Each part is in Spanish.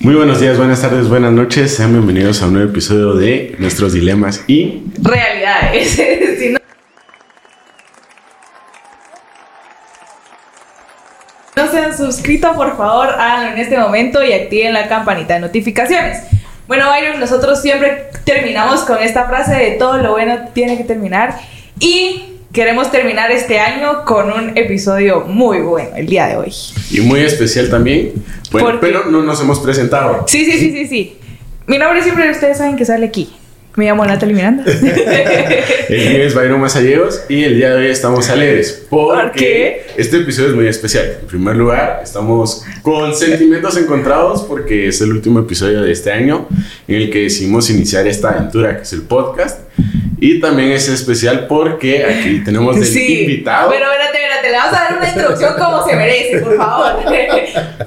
Muy buenos días, buenas tardes, buenas noches. Sean bienvenidos a un nuevo episodio de Nuestros Dilemas y Realidades. si no, no se han suscrito, por favor, háganlo en este momento y activen la campanita de notificaciones. Bueno, Byron, nosotros siempre terminamos con esta frase de todo lo bueno tiene que terminar y queremos terminar este año con un episodio muy bueno el día de hoy. y muy especial también. Bueno, pero no nos hemos presentado. Sí, sí, sí, sí, sí. Mi nombre siempre ustedes saben que sale aquí. Me llamo Natalie Miranda. El mío es Byron Mazallegos y el día de hoy estamos alegres porque ¿Por qué? este episodio es muy especial. En primer lugar, estamos con sentimientos encontrados porque es el último episodio de este año en el que decidimos iniciar esta aventura que es el podcast. Y también es especial porque aquí tenemos del invitado. Pero espérate, espérate, le vamos a dar una introducción como se merece, por favor.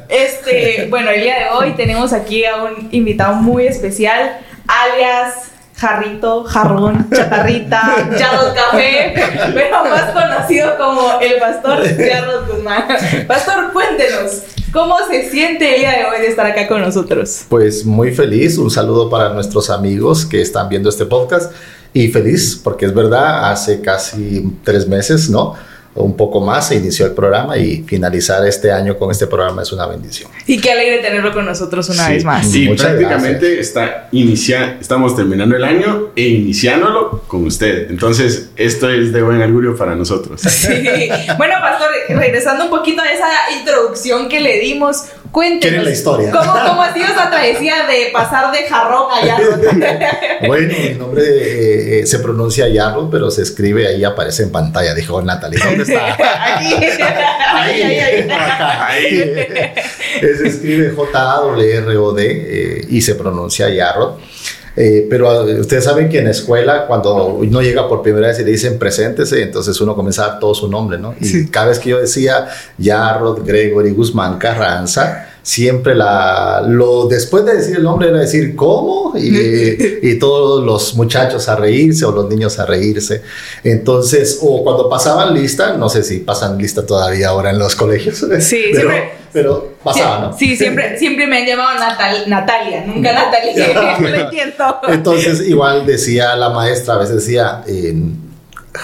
Este, bueno, el día de hoy tenemos aquí a un invitado muy especial, alias Jarrito, Jarrón, Chatarrita, Jarrod Café, pero más conocido como el pastor Jarrod Guzmán. Pastor, cuéntenos, ¿cómo se siente el día de hoy de estar acá con nosotros? Pues muy feliz, un saludo para nuestros amigos que están viendo este podcast y feliz porque es verdad, hace casi tres meses, ¿no? Un poco más se inició el programa y finalizar este año con este programa es una bendición. Y qué alegre tenerlo con nosotros una Sí, vez más. Y Muchas prácticamente está inicia, estamos terminando el año e iniciándolo con usted. Entonces, esto es de buen augurio para nosotros. Sí. Bueno, pastor, regresando un poquito a esa introducción que le dimos, cuéntenos. ¿Quieren la historia? ¿Cómo, cómo ha sido esa travesía de pasar de jarrón a yarro? Bueno, mi nombre eh, eh, se pronuncia Yarro, pero se escribe ahí, aparece en pantalla. Dijo Natalie, ¿dónde está? Ahí, ahí, ahí. acá. Eh, se escribe J-A-W-R-O-D eh, y se pronuncia Yarro. Eh, pero eh, ustedes saben que en la escuela, cuando uno llega por primera vez y le dicen preséntese, entonces uno comienza a dar todo su nombre, ¿no? Y Sí. cada vez que yo decía Yarrod, Gregory, Guzmán, Carranza, siempre la, lo, después de decir el nombre era decir ¿cómo? Y, y todos los muchachos a reírse o los niños a reírse. Entonces, o cuando pasaban lista, no sé si pasan lista todavía ahora en los colegios. Sí, pero, siempre- pero pasaba, ¿no? Sí, siempre, siempre me han llamado Natal- Natalia, nunca Natalia. Lo entiendo. Entonces, igual decía la maestra, a veces decía eh,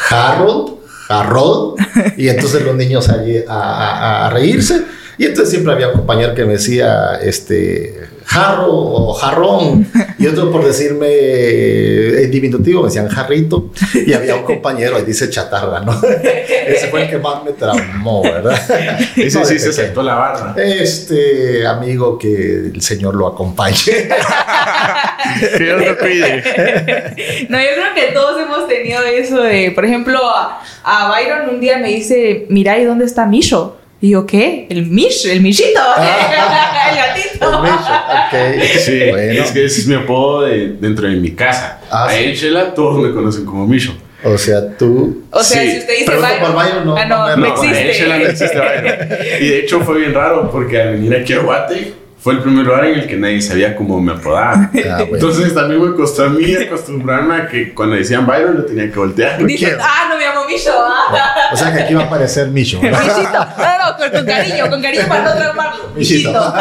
Harold, Harold, y entonces los niños allí a, a- a reírse. Y entonces siempre había un compañero que me decía, este, jarro o jarrón, y otro por decirme eh, en diminutivo me decían jarrito, y había un compañero, y dice chatarra, ¿no? Ese fue el que más me traumó, ¿verdad? No, sí de se saltó la barra. Este amigo que el Señor lo acompañe. Que Dios lo cuide. No, yo creo que todos hemos tenido eso de, por ejemplo, a, a Byron un día me dice, mira, ¿y dónde está Misho? Y yo, ¿qué? El Mish, el Mishito, el gatito. El Mecho, ok. Sí, Bueno. es que ese es mi apodo de- dentro de mi casa. Ah, a sí. él, Shela, todos me conocen como Micho. O sea, tú. O sea, Sí, si usted dice Byron, por Byron, no, ah, no, no no, existe. No existe Byron. Y de hecho fue bien raro porque al venir aquí a Guate fue el primer lugar en el que nadie sabía cómo me apodaba. Ah, bueno. Entonces también me costó a mí acostumbrarme a que cuando decían Byron lo tenía que voltear. Dice, ¿Quién? ah, no me llamo Misho, ah. O sea que aquí va a aparecer Micho. Michito. No, no, con, con cariño, con cariño para no traumarlo. Michito. Michito.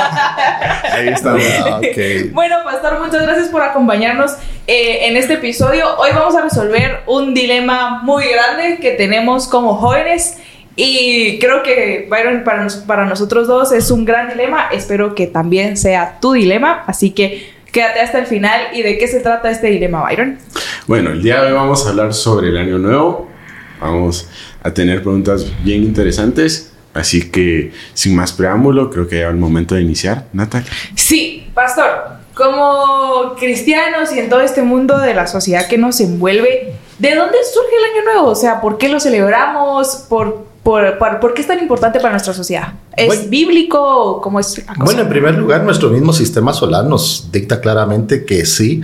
Ahí estamos. Ah, ok. Bueno, Pastor, muchas gracias por acompañarnos eh, en este episodio. Hoy vamos a resolver un dilema muy grande que tenemos como jóvenes. Y creo que, Byron, para, nos- para nosotros dos es un gran dilema. Espero que también sea tu dilema. Así que quédate hasta el final. ¿Y de qué se trata este dilema, Byron? Bueno, el día de hoy vamos a hablar sobre el año nuevo. Vamos a tener preguntas bien interesantes. Así que, sin más preámbulo, creo que ya el momento de iniciar. Natalia. Sí, Pastor, como cristianos y en todo este mundo de la sociedad que nos envuelve, ¿de dónde surge el Año Nuevo? O sea, ¿por qué lo celebramos? ¿Por, por, por- por qué es tan importante para nuestra sociedad? ¿Es Bueno. bíblico o cómo es la cosa? Bueno, en primer lugar, nuestro mismo sistema solar nos dicta claramente que sí.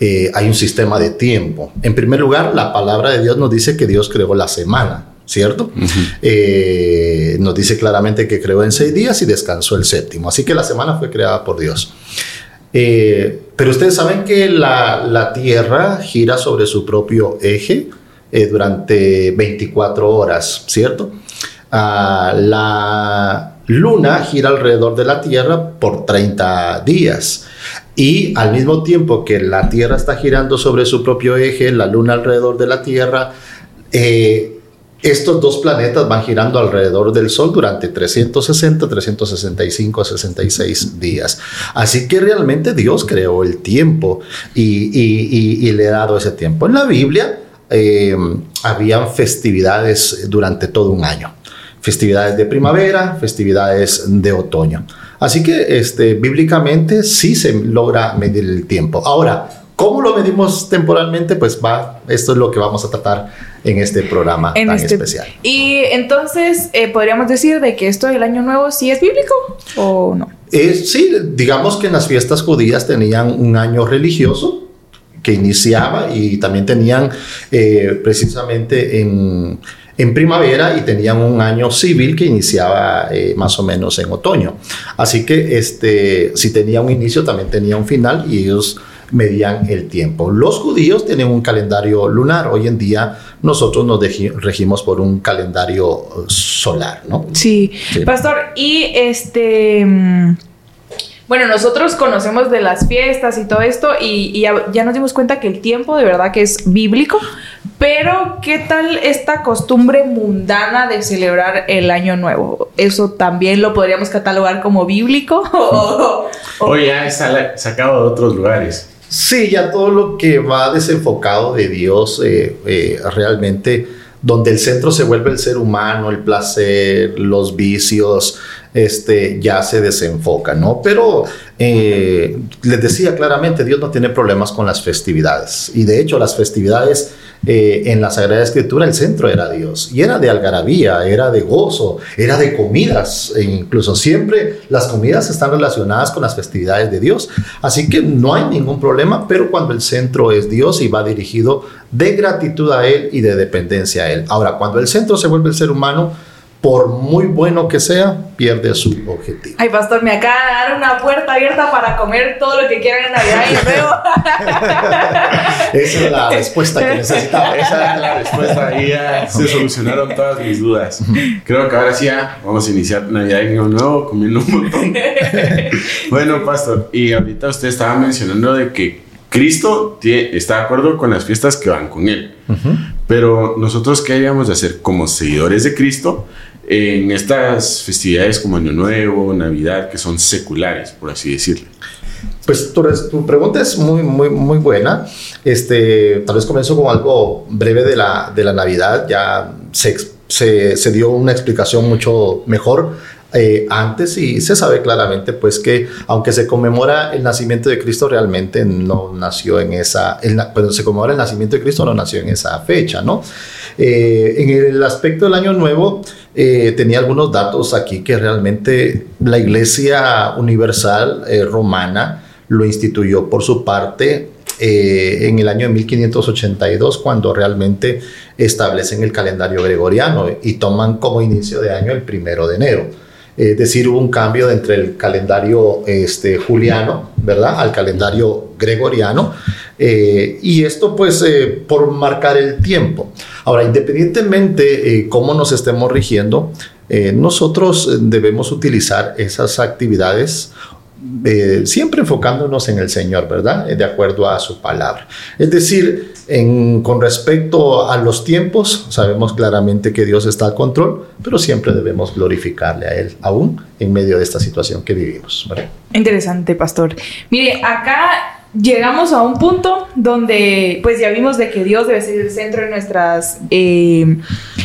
eh, hay un sistema de tiempo. En primer lugar, la palabra de Dios nos dice que Dios creó la semana, ¿cierto? Eh, nos dice claramente que creó en seis días y descansó el séptimo. Así que la semana fue creada por Dios. Eh, pero ustedes saben que la, la Tierra gira sobre su propio eje eh, durante 24 horas, ¿cierto? Ah, la, luna gira alrededor de la Tierra por 30 días. Y al mismo tiempo que la Tierra está girando sobre su propio eje, la luna alrededor de la Tierra, eh, estos dos planetas van girando alrededor del Sol durante 360, 365, 66 días. Así que realmente Dios creó el tiempo y, le ha dado ese tiempo. En la Biblia eh, habían festividades durante todo un año. Festividades de primavera, festividades de otoño. Así que este, bíblicamente sí se logra medir el tiempo. Ahora, ¿Cómo lo medimos temporalmente? Pues va, esto es lo que vamos a tratar en este programa tan este especial. Y entonces, eh, ¿podríamos decir de que esto del Año Nuevo sí es bíblico o no? Eh, sí, digamos que en las fiestas judías tenían un año religioso que iniciaba y también tenían eh, precisamente en, en, primavera y tenían un año civil que iniciaba más o menos en otoño. Así que este, si tenía un inicio, también tenía un final y ellos medían el tiempo. Los judíos tienen un calendario lunar. Hoy en día nosotros nos regimos por un calendario uh, solar, ¿no? Sí. Pastor, y este... Bueno, nosotros conocemos de las fiestas y todo esto y, ya, nos dimos cuenta que el tiempo de verdad que es bíblico, pero ¿qué tal esta costumbre mundana de celebrar el año nuevo? ¿Eso también lo podríamos catalogar como bíblico? o, o ya está sacado de otros lugares. Sí, ya todo lo que va desenfocado de Dios eh, eh, realmente, donde el centro se vuelve el ser humano, el placer, los vicios, este, ya se desenfoca, ¿no? Pero eh, les decía claramente, Dios no tiene problemas con las festividades. Y de hecho, las festividades eh, en la Sagrada Escritura, el centro era Dios. Y era de algarabía, era de gozo, era de comidas. E incluso siempre las comidas están relacionadas con las festividades de Dios. Así que no hay ningún problema, pero cuando el centro es Dios y va dirigido de gratitud a Él y de dependencia a Él. Ahora, cuando el centro se vuelve el ser humano, por muy bueno que sea, pierde su objetivo. Ay, pastor, me acaba de dar una puerta abierta para comer todo lo que quieran en Navidad y veo. Esa es la respuesta que necesitaba. Esa es la respuesta. Ahí ya se solucionaron todas mis dudas. Creo que ahora sí ya vamos a iniciar Navidad y Año Nuevo comiendo un montón. bueno, pastor, y ahorita usted estaba mencionando de que Cristo está de acuerdo con las fiestas que van con Él. Pero nosotros, ¿qué haríamos de hacer como seguidores de Cristo? En estas festividades como Año Nuevo, Navidad, que son seculares, por así decirlo? Pues tu, pregunta es muy, muy, muy buena. Este, tal vez comienzo con algo breve de la, de la Navidad. Ya se, se, se dio una explicación mucho mejor eh, antes y se sabe claramente pues que aunque se conmemora el nacimiento de Cristo realmente no nació en esa, el, se conmemora el nacimiento de Cristo no nació en esa fecha, ¿no? Eh, en el aspecto del año nuevo eh, tenía algunos datos aquí que realmente la Iglesia Universal Romana lo instituyó por su parte en el año de 1582, cuando realmente establecen el calendario gregoriano y toman como inicio de año el primero de enero. Es decir, hubo un cambio entre el calendario este, juliano, ¿verdad?, al calendario gregoriano. Eh, y esto, pues, eh, por marcar el tiempo. Ahora, independientemente eh, cómo nos estemos rigiendo, nosotros debemos utilizar esas actividades siempre enfocándonos en el Señor, ¿verdad? De acuerdo a su palabra. Es decir, con respecto a los tiempos, sabemos claramente que Dios está al control, pero siempre debemos glorificarle a Él, aún en medio de esta situación que vivimos. Interesante, pastor. Mire, acá llegamos a un punto donde pues ya vimos de que Dios debe ser el centro de nuestras, eh,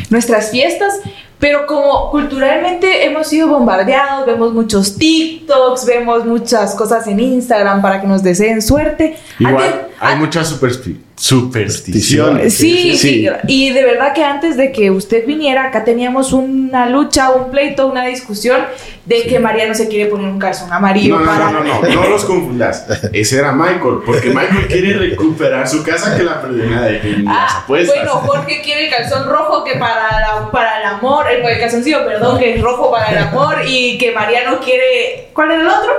nuestras fiestas, pero como culturalmente hemos sido bombardeados, vemos muchos TikToks, vemos muchas cosas en Instagram para que nos deseen suerte. Igual, hay muchas supersticiones. Sí, sí, y de verdad que antes de que usted viniera, acá teníamos una lucha, un pleito, una discusión de que María no se quiere poner un calzón amarillo. No, no, no, no, no, no los confundas. Ese era Michael, porque Michael quiere recuperar su casa que la perdió las ah, apuestas. Bueno, porque quiere el calzón rojo que para, para el amor, el, calzoncillo, perdón, que es rojo para el amor y que María no quiere. ¿Cuál es el otro?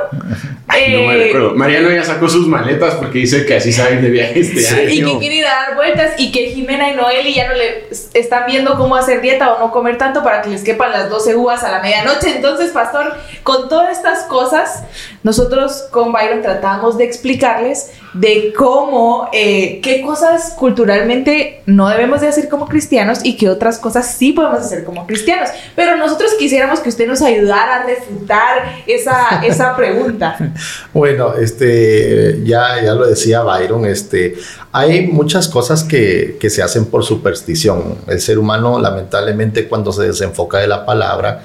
No me Eh, recuerdo. Mariano ya sacó sus maletas porque dice que así saben de viaje este Sí. año. Y que quiere ir a dar vueltas y que Jimena y Noeli ya no le están viendo cómo hacer dieta o no comer tanto para que les quepan las 12 uvas a la medianoche. Entonces, pastor, con todas estas cosas, nosotros con Byron tratamos de explicarles de cómo, eh, qué cosas culturalmente no debemos de hacer como cristianos y qué otras cosas sí podemos hacer como cristianos. Pero nosotros quisiéramos que usted nos ayudara a refutar esa, esa pregunta. Bueno, este, ya, ya lo decía Byron, este, hay muchas cosas que, que se hacen por superstición. El ser humano, lamentablemente, cuando se desenfoca de la palabra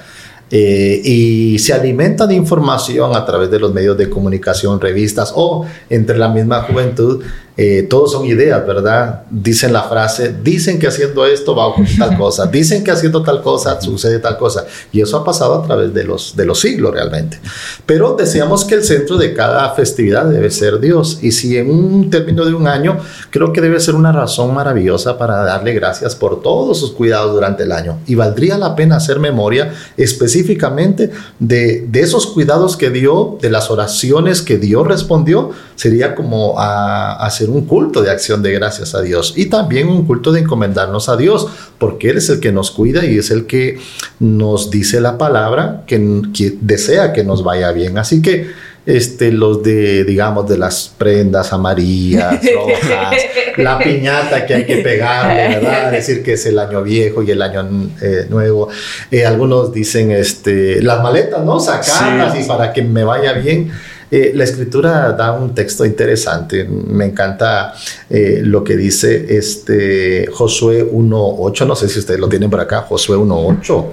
eh, y se alimenta de información a través de los medios de comunicación, revistas o entre la misma juventud, eh, todos son ideas, ¿verdad? Dicen la frase, dicen que haciendo esto va a ocurrir tal cosa, dicen que haciendo tal cosa sucede tal cosa. Y eso ha pasado a través de los, de los siglos realmente. Pero decíamos que el centro de cada festividad debe ser Dios. Y si en un término de un año, creo que debe ser una razón maravillosa para darle gracias por todos sus cuidados durante el año. Y valdría la pena hacer memoria específicamente de, de esos cuidados que dio, de las oraciones que Dios respondió. Sería como a, a hacer un culto de acción de gracias a Dios y también un culto de encomendarnos a Dios, porque Él es el que nos cuida y es el que nos dice la palabra que, que desea que nos vaya bien. Así que este, los de, digamos, de las prendas amarillas, rojas, la piñata que hay que pegarle, ¿verdad? Decir que es el año viejo y el año eh, nuevo. Eh, algunos dicen, este, las maletas, ¿no? Sacarlas Sí. y para que me vaya bien. Eh, la escritura da un texto interesante. Me encanta eh, lo que dice este Josué 1.8. No sé si ustedes lo tienen por acá. Josué 1.8.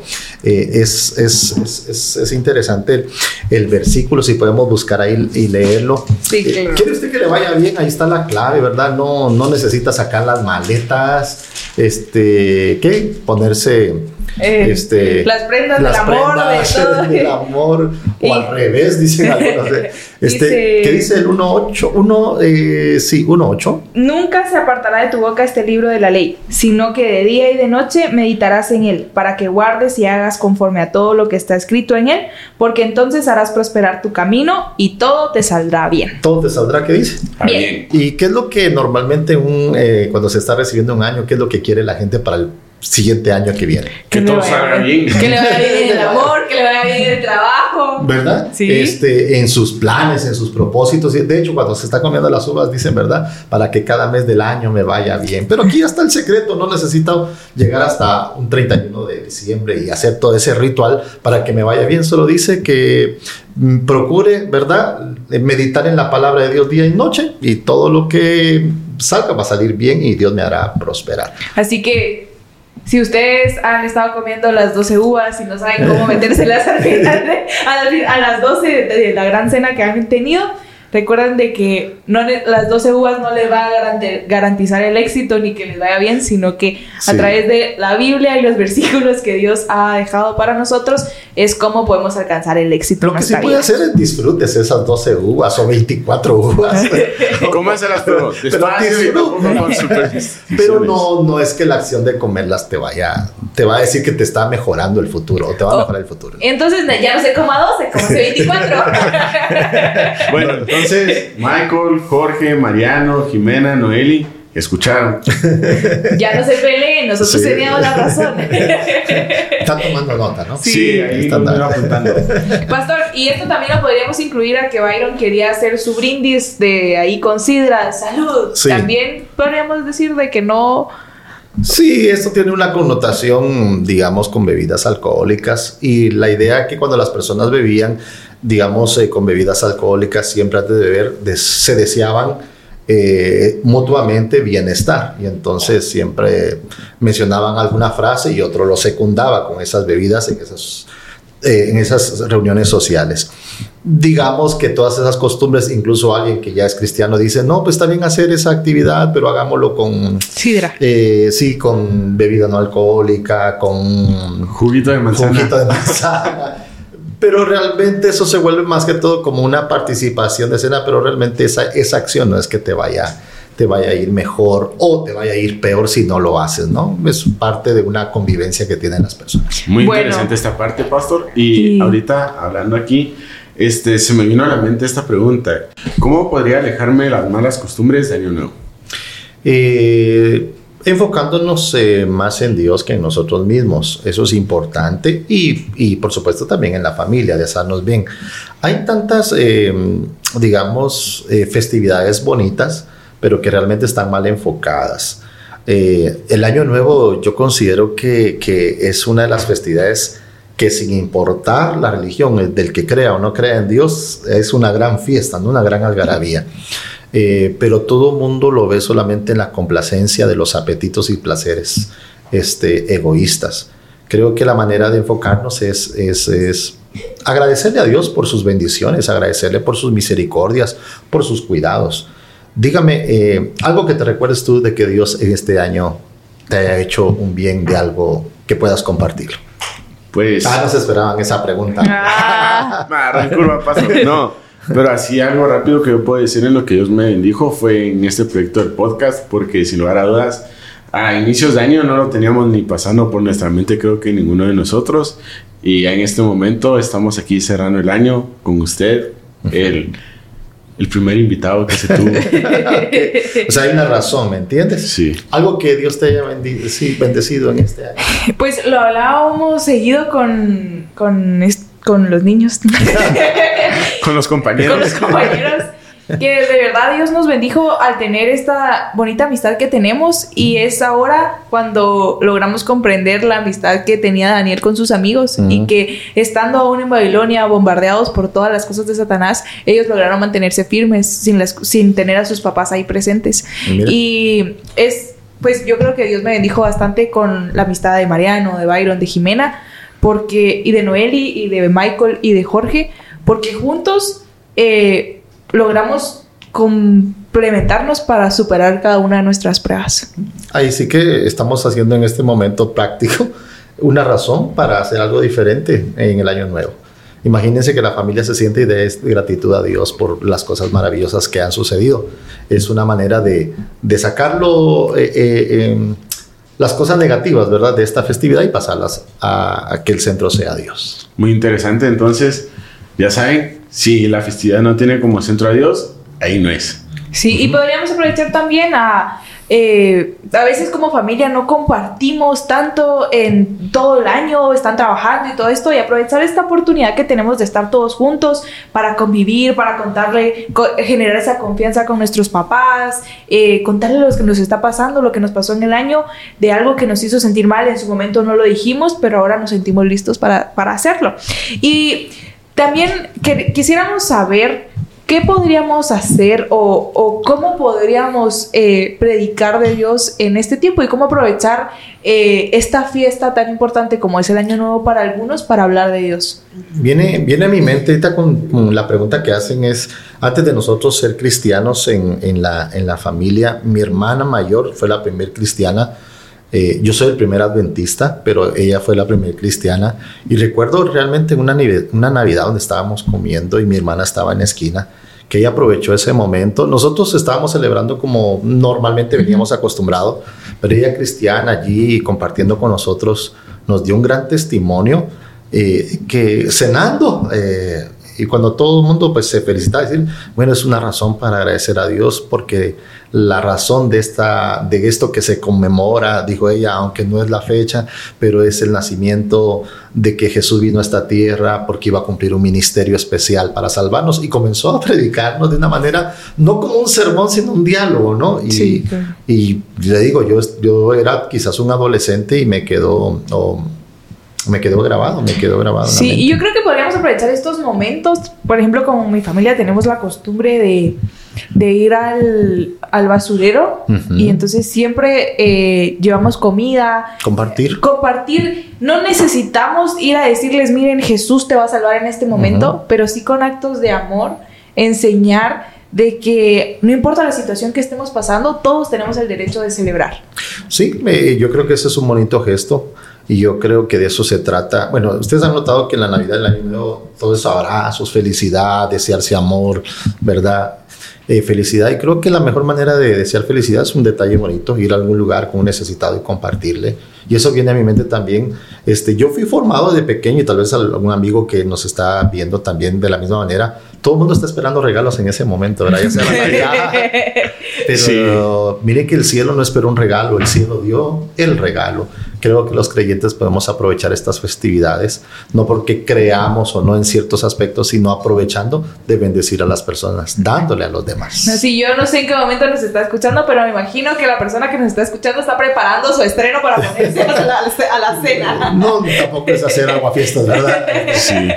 Eh, es, es, es, es- es interesante el, el versículo. Si podemos buscar ahí y leerlo. Sí, Eh, claro. ¿Quiere usted que le vaya bien? Ahí está la clave, ¿verdad? No, no necesita sacar las maletas. Este, ¿qué? Ponerse. Eh, este, las prendas las del amor, prendas de todo. del amor, o Y- al revés, dicen algunos. Este, Dice- ¿Qué dice el 1.8? 1, eh, sí, 1.8. Nunca se apartará de tu boca este libro de la ley, sino que de día y de noche meditarás en él, para que guardes y hagas conforme a todo lo que está escrito en él, porque entonces harás prosperar tu camino y todo te saldrá bien. Todo te saldrá, ¿qué dice? Bien. ¿Y qué es lo que normalmente un, eh, cuando se está recibiendo un año, qué es lo que quiere la gente para el siguiente año que viene? Que le todo salga bien. Que le vaya bien en el amor, que le vaya bien en el trabajo. ¿Verdad? Sí. Este, en sus planes, en sus propósitos. De hecho, cuando se está comiendo las uvas, dicen, ¿verdad? Para que cada mes del año me vaya bien. Pero aquí ya está el secreto. No necesito llegar hasta un 31 de diciembre y hacer todo ese ritual para que me vaya bien. Solo dice que mm, procure, ¿verdad? Eh, Meditar en la palabra de Dios día y noche y todo lo que salga va a salir bien y Dios me hará prosperar. Así que si ustedes han estado comiendo las 12 uvas y no saben cómo metérselas al final de- a, la- a las 12 de, de la gran cena que han tenido, recuerden de que no las 12 uvas no les va a garantizar el éxito ni que les vaya bien, sino que a Sí. través de la Biblia y los versículos que Dios ha dejado para nosotros es cómo podemos alcanzar el éxito Lo que sí puede hacer es disfrutes esas 12 uvas o 24 uvas. Cómaselas, pero. Pero no, no es que la acción de comerlas te vaya, te va a decir que te está mejorando el futuro o te va a Oh. mejorar el futuro. Entonces ya no se coma 12, como 24. Bueno, entonces, Michael, Jorge, Mariano, Jimena, Noeli, escucharon. ya no se peleen, nosotros Sí. teníamos la razón. Está tomando nota, ¿no? Sí, ahí Está nos dando. iba apuntando. Pastor, y esto también lo podríamos incluir a que Byron quería hacer su brindis de ahí con sidra, salud. Sí. También podríamos decir de que no. Sí, esto tiene una connotación, digamos, con bebidas alcohólicas y la idea que cuando las personas bebían, digamos, eh, con bebidas alcohólicas, siempre antes de beber, des- se deseaban eh, mutuamente bienestar y entonces siempre mencionaban alguna frase y otro lo secundaba con esas bebidas en esas, eh, en esas reuniones sociales. Digamos que todas esas costumbres, incluso alguien que ya es cristiano dice, no, pues está bien hacer esa actividad, pero hagámoslo con Sidra. eh, sí, con bebida no alcohólica, con Juguito de manzana. juguito de manzana. Pero realmente eso se vuelve más que todo como una participación de cena, pero realmente esa, esa acción no es que te vaya, te vaya a ir mejor o te vaya a ir peor si no lo haces, ¿no? Es parte de una convivencia que tienen las personas. Muy Bueno. interesante esta parte, Pastor. Y Y- ahorita, hablando aquí, este, se me vino a la mente esta pregunta. ¿Cómo podría alejarme de las malas costumbres de Año Nuevo? Eh, enfocándonos eh, más en Dios que en nosotros mismos. Eso es importante. Y, y por supuesto también en la familia, de hacernos bien. Hay tantas, eh, digamos, eh, festividades bonitas, pero que realmente están mal enfocadas. Eh, el Año Nuevo yo considero que, que es una de las festividades que sin importar la religión el del que crea o no crea en Dios, es una gran fiesta, ¿no? una gran algarabía. Eh, pero todo el mundo lo ve solamente en la complacencia de los apetitos y placeres este, egoístas. Creo que la manera de enfocarnos es, es, es agradecerle a Dios por sus bendiciones, agradecerle por sus misericordias, por sus cuidados. Dígame, eh, algo que te recuerdes tú de que Dios en este año te haya hecho un bien de algo que puedas compartir. Pues. Ah, no se esperaban esa pregunta. Ah, curva, paso. No, pero así algo rápido que yo puedo decir en lo que Dios me bendijo fue en este proyecto del podcast, porque sin lugar a dudas, a inicios de año no lo teníamos ni pasando por nuestra mente, creo que ninguno de nosotros. Y ya en este momento estamos aquí cerrando el año con usted, el, el primer invitado que se tuvo. O sea, hay una razón, ¿me entiendes? Sí. Algo que Dios te haya bendi- sí, bendecido en este año. pues lo hablábamos seguido con, con, con los niños. Con los con compañeros. los compañeros. Que de verdad Dios nos bendijo al tener esta bonita amistad que tenemos y es ahora cuando logramos comprender la amistad que tenía Daniel con sus amigos Ujú. y que estando aún en Babilonia bombardeados por todas las cosas de Satanás, ellos lograron mantenerse firmes sin, las, sin tener a sus papás ahí presentes. Mira. Y es, pues yo creo que Dios me bendijo bastante con la amistad de Mariano, de Byron, de Jimena, porque, y de Noeli, y de Michael, y de Jorge, porque juntos eh, logramos complementarnos para superar cada una de nuestras pruebas. Ahí sí que estamos haciendo en este momento práctico una razón para hacer algo diferente en el año nuevo. Imagínense que la familia se siente y dé gratitud a Dios por las cosas maravillosas que han sucedido. Es una manera de, de sacarlo, eh, eh, em, las cosas negativas, ¿verdad? De esta festividad y pasarlas a, a que el centro sea Dios. Muy interesante. Entonces, ya saben, si la festividad no tiene como centro a Dios, ahí no es. Sí, y podríamos aprovechar también a... eh, a veces como familia no compartimos tanto en todo el año, están trabajando y todo esto, y aprovechar esta oportunidad que tenemos de estar todos juntos para convivir, para contarle, co- generar esa confianza con nuestros papás, eh, contarle lo que nos está pasando, lo que nos pasó en el año, de algo que nos hizo sentir mal, en su momento no lo dijimos, pero ahora nos sentimos listos para, para hacerlo. Y también que- quisiéramos saber qué podríamos hacer o, cómo podríamos eh, predicar de Dios en este tiempo y cómo aprovechar eh, esta fiesta tan importante como es el Año Nuevo para algunos para hablar de Dios. Viene, viene a mi mente ahorita con, con la pregunta que hacen es, antes de nosotros ser cristianos en, en la, en la familia, mi hermana mayor fue la primer cristiana. Eh, yo soy el primer adventista, pero ella fue la primer cristiana. Y recuerdo realmente una, nive- una Navidad donde estábamos comiendo y mi hermana estaba en la esquina, que ella aprovechó ese momento. Nosotros estábamos celebrando como normalmente veníamos acostumbrados, pero ella cristiana allí compartiendo con nosotros nos dio un gran testimonio eh, que cenando eh, y cuando todo el mundo pues se felicita decir bueno es una razón para agradecer a Dios porque la razón de esta de esto que se conmemora dijo ella aunque no es la fecha pero es el nacimiento de que Jesús vino a esta tierra porque iba a cumplir un ministerio especial para salvarnos y comenzó a predicarnos de una manera no como un sermón sino un diálogo no y, Sí, claro. y le digo yo yo era quizás un adolescente y me quedó o, me quedó grabado, me quedó grabado. Sí, y yo creo que podríamos aprovechar estos momentos. Por ejemplo, como mi familia tenemos la costumbre de, de ir al, al basurero y entonces siempre eh, llevamos comida, Compartir. compartir. No necesitamos ir a decirles, miren, Jesús te va a salvar en este momento, pero sí con actos de amor, enseñar de que no importa la situación que estemos pasando, todos tenemos el derecho de celebrar. Sí, eh, yo creo que ese es un bonito gesto. Y yo creo que de eso se trata. Bueno, ustedes han notado que en la Navidad, el año nuevo, todo es abrazos, felicidad, desearse amor, ¿verdad? Eh, felicidad. Y creo que la mejor manera de desear felicidad es un detalle bonito, ir a algún lugar con un necesitado y compartirle. Y eso viene a mi mente también. Este, yo fui formado de pequeño y tal vez algún amigo que nos está viendo también de la misma manera. Todo el mundo está esperando regalos en ese momento, ¿verdad? Ya sea la Navidad. Pero mire que el cielo no esperó un regalo, el cielo dio el regalo creo que los creyentes podemos aprovechar estas festividades, no porque creamos o no en ciertos aspectos, sino aprovechando de bendecir a las personas, dándole a los demás. Sí, yo no sé en qué momento nos está escuchando, pero me imagino que la persona que nos está escuchando está preparando su estreno para ponerse a la, cena. No, tampoco es hacer aguafiestas, ¿verdad? Sí.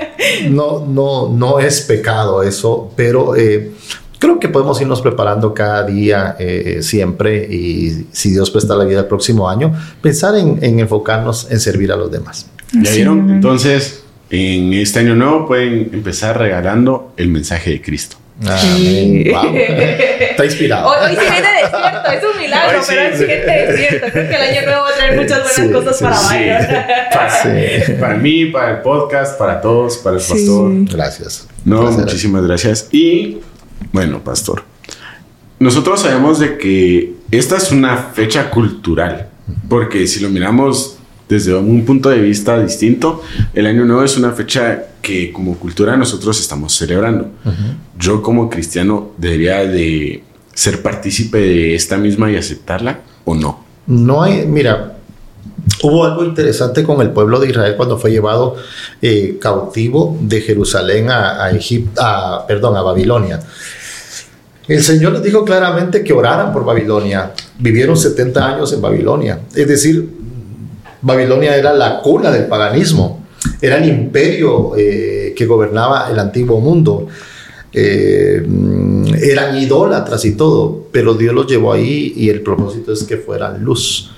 No, no, no es pecado eso, pero... Eh, creo que podemos irnos preparando cada día, eh, siempre, y si Dios presta la vida el próximo año, pensar en, enfocarnos en servir a los demás. ¿Ya vieron? Entonces, en este año nuevo pueden empezar regalando el mensaje de Cristo. Amén. Está inspirado. Hoy, sí viene despierto, es un milagro, pero hoy sí viene despierto. Creo que el año nuevo va a traer muchas buenas cosas para. Para, para, mí, para el podcast, para todos, para el pastor. Gracias. No, muchísimas gracias. Y bueno, pastor, nosotros sabemos de que esta es una fecha cultural, porque si lo miramos desde un punto de vista distinto, el Año Nuevo es una fecha que como cultura nosotros estamos celebrando. Yo como cristiano debería de ser partícipe de esta misma y aceptarla o no. No hay, mira, Hubo algo interesante con el pueblo de Israel cuando fue llevado eh, cautivo de Jerusalén a, Egipto, perdón, a Babilonia. El Señor les dijo claramente que oraran por Babilonia. Vivieron 70 años en Babilonia. Es decir, Babilonia era la cuna del paganismo. Era el imperio eh, que gobernaba el antiguo mundo. Eh, eran idólatras y todo, pero Dios los llevó ahí y el propósito es que fueran luz.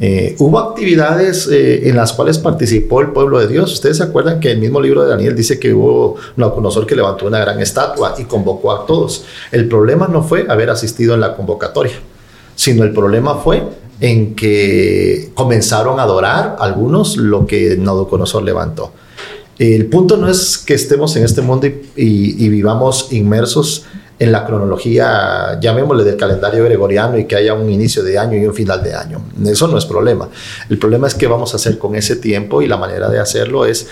Eh, hubo actividades eh, en las cuales participó el pueblo de Dios. Ustedes se acuerdan que el mismo libro de Daniel dice que hubo conocedor que levantó una gran estatua y convocó a todos. El problema no fue haber asistido en la convocatoria, sino el problema fue en que comenzaron a adorar algunos lo que Nabucodonosor levantó. El punto no es que estemos en este mundo y vivamos inmersos en la cronología, llamémosle del calendario gregoriano y que haya un inicio de año y un final de año. Eso no es problema. El problema es qué vamos a hacer con ese tiempo y la manera de hacerlo es,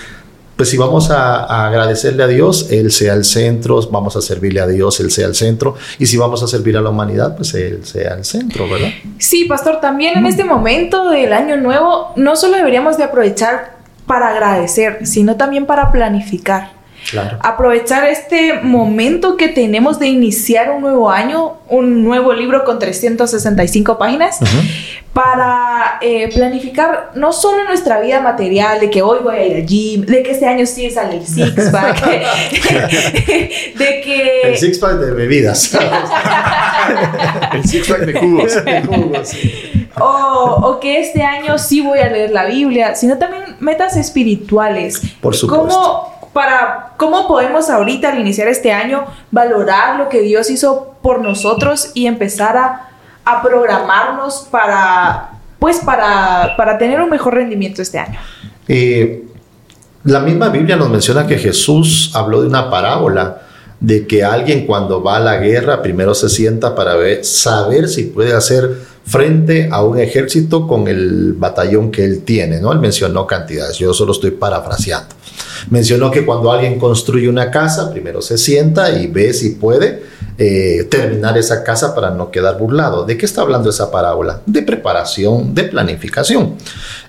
pues si vamos a, agradecerle a Dios, Él sea el centro, vamos a servirle a Dios, Él sea el centro, y si vamos a servir a la humanidad, pues Él sea el centro, ¿verdad? Sí, pastor, también en este momento del año nuevo, no solo deberíamos de aprovechar para agradecer, sino también para planificar. Aprovechar este momento que tenemos de iniciar un nuevo año, un nuevo libro con 365 páginas, para eh, planificar no solo nuestra vida material, de que hoy voy a ir al gym, de que este año sí sale el six-pack, de que... El six-pack de bebidas. el six-pack de jugos. o, o, que este año sí voy a leer la Biblia, sino también metas espirituales. Por supuesto. ¿Cómo, para cómo podemos ahorita al iniciar este año valorar lo que Dios hizo por nosotros y empezar a, programarnos para pues para, para, tener un mejor rendimiento este año. Eh, la misma Biblia nos menciona que Jesús habló de una parábola de que alguien cuando va a la guerra primero se sienta para ver, saber si puede hacer frente a un ejército con el batallón que él tiene, ¿no? Él mencionó cantidades, yo solo estoy parafraseando. Mencionó que cuando alguien construye una casa, primero se sienta y ve si puede eh, terminar esa casa para no quedar burlado. ¿De qué está hablando esa parábola? De preparación, de planificación.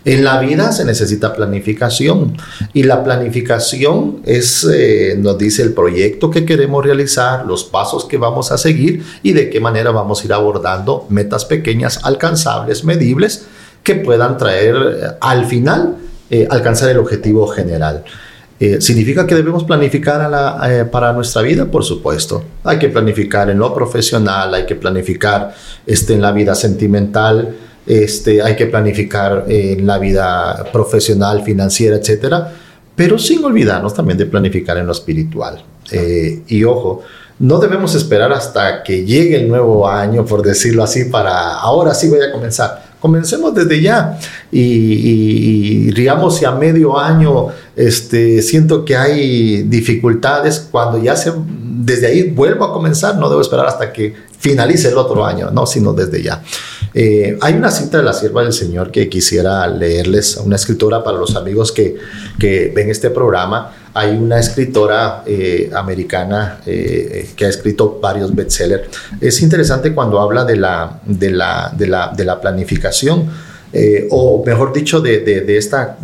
En la vida se necesita planificación y la planificación es, eh, nos dice el proyecto que queremos realizar, los pasos que vamos a seguir y de qué manera vamos a ir abordando metas pequeñas, alcanzables, medibles, que puedan traer eh, al final alcanzar el objetivo general. Eh, ¿Significa que debemos planificar eh, para nuestra vida? Por supuesto. Hay que planificar en lo profesional, hay que planificar este, en la vida sentimental, este, hay que planificar en la vida profesional, financiera, etc. Pero sin olvidarnos también de planificar en lo espiritual. Eh, y ojo, no debemos esperar hasta que llegue el nuevo año, por decirlo así, para ahora sí voy a comenzar Comencemos desde ya y, y, y digamos si a medio año este, siento que hay dificultades, cuando ya desde ahí vuelvo a comenzar, no debo esperar hasta que finalice el otro año, no, sino desde ya. Eh, hay una cita de la sierva del Señor que quisiera leerles, una escritora para los amigos que, que ven este programa. Hay una escritora eh, americana eh, que ha escrito varios bestsellers. Es interesante cuando habla de la, planificación, eh, o mejor dicho, de, esta...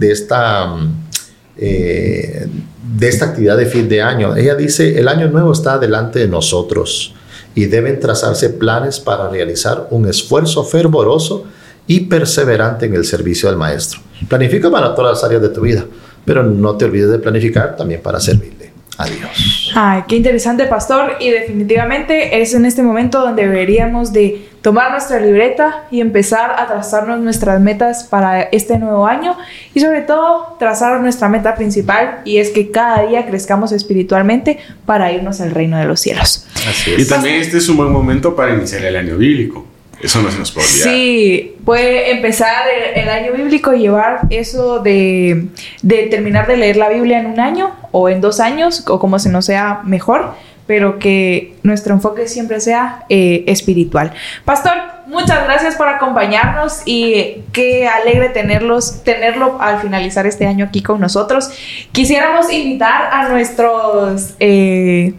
Eh, de esta actividad de fin de año. Ella dice, el año nuevo está delante de nosotros y deben trazarse planes para realizar un esfuerzo fervoroso y perseverante en el servicio del Maestro. Planifica para todas las áreas de tu vida, pero no te olvides de planificar también para servirle a Dios. Ay, qué interesante, pastor. Y definitivamente es en este momento donde deberíamos de tomar nuestra libreta y empezar a trazarnos nuestras metas para este nuevo año y sobre todo trazar nuestra meta principal y es que cada día crezcamos espiritualmente para irnos al reino de los cielos. Así es. Y también este es un buen momento para iniciar el año bíblico. Eso no se nos puede olvidar. Sí, puede empezar el, año bíblico y llevar eso de, de, terminar de leer la Biblia en un año o en dos años, o como se nos sea mejor, pero que nuestro enfoque siempre sea eh, espiritual. Pastor, muchas gracias por acompañarnos y qué alegre tenerlos, tenerlo al finalizar este año aquí con nosotros. Quisiéramos invitar a nuestros... Eh,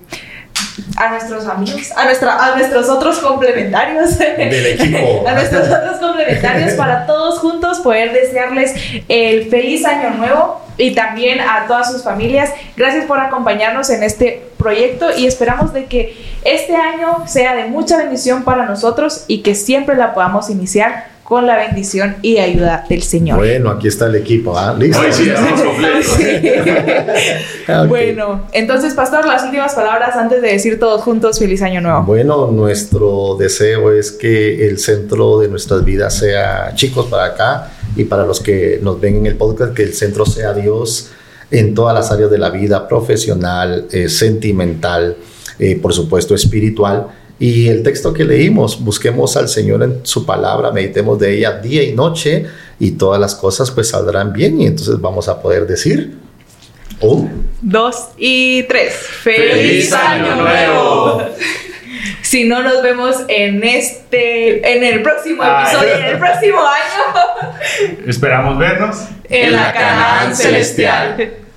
a nuestros amigos, a, nuestra, a nuestros otros complementarios del equipo, a nuestros otros complementarios para todos juntos poder desearles el feliz año nuevo y también a todas sus familias. Gracias por acompañarnos en este proyecto y esperamos de que este año sea de mucha bendición para nosotros y que siempre la podamos iniciar con la bendición y ayuda del Señor. Bueno, aquí está el equipo, ¿ah? ¿Listo? Hoy sí, estamos completos. Sí. okay. Bueno, entonces, Pastor, las últimas palabras antes de decir todos juntos feliz año nuevo. Bueno, nuestro deseo es que el centro de nuestras vidas sea, chicos, para acá y para los que nos ven en el podcast, que el centro sea Dios en todas las áreas de la vida, profesional, eh, sentimental, eh, por supuesto, espiritual y el texto que leímos, busquemos al Señor en su palabra, meditemos de ella día y noche y todas las cosas pues saldrán bien y entonces vamos a poder decir, un, dos y tres. ¡Feliz, ¡Feliz año nuevo! si no nos vemos en este, en el próximo episodio, Ay. en el próximo año. Esperamos vernos en, en la Canaán celestial. celestial.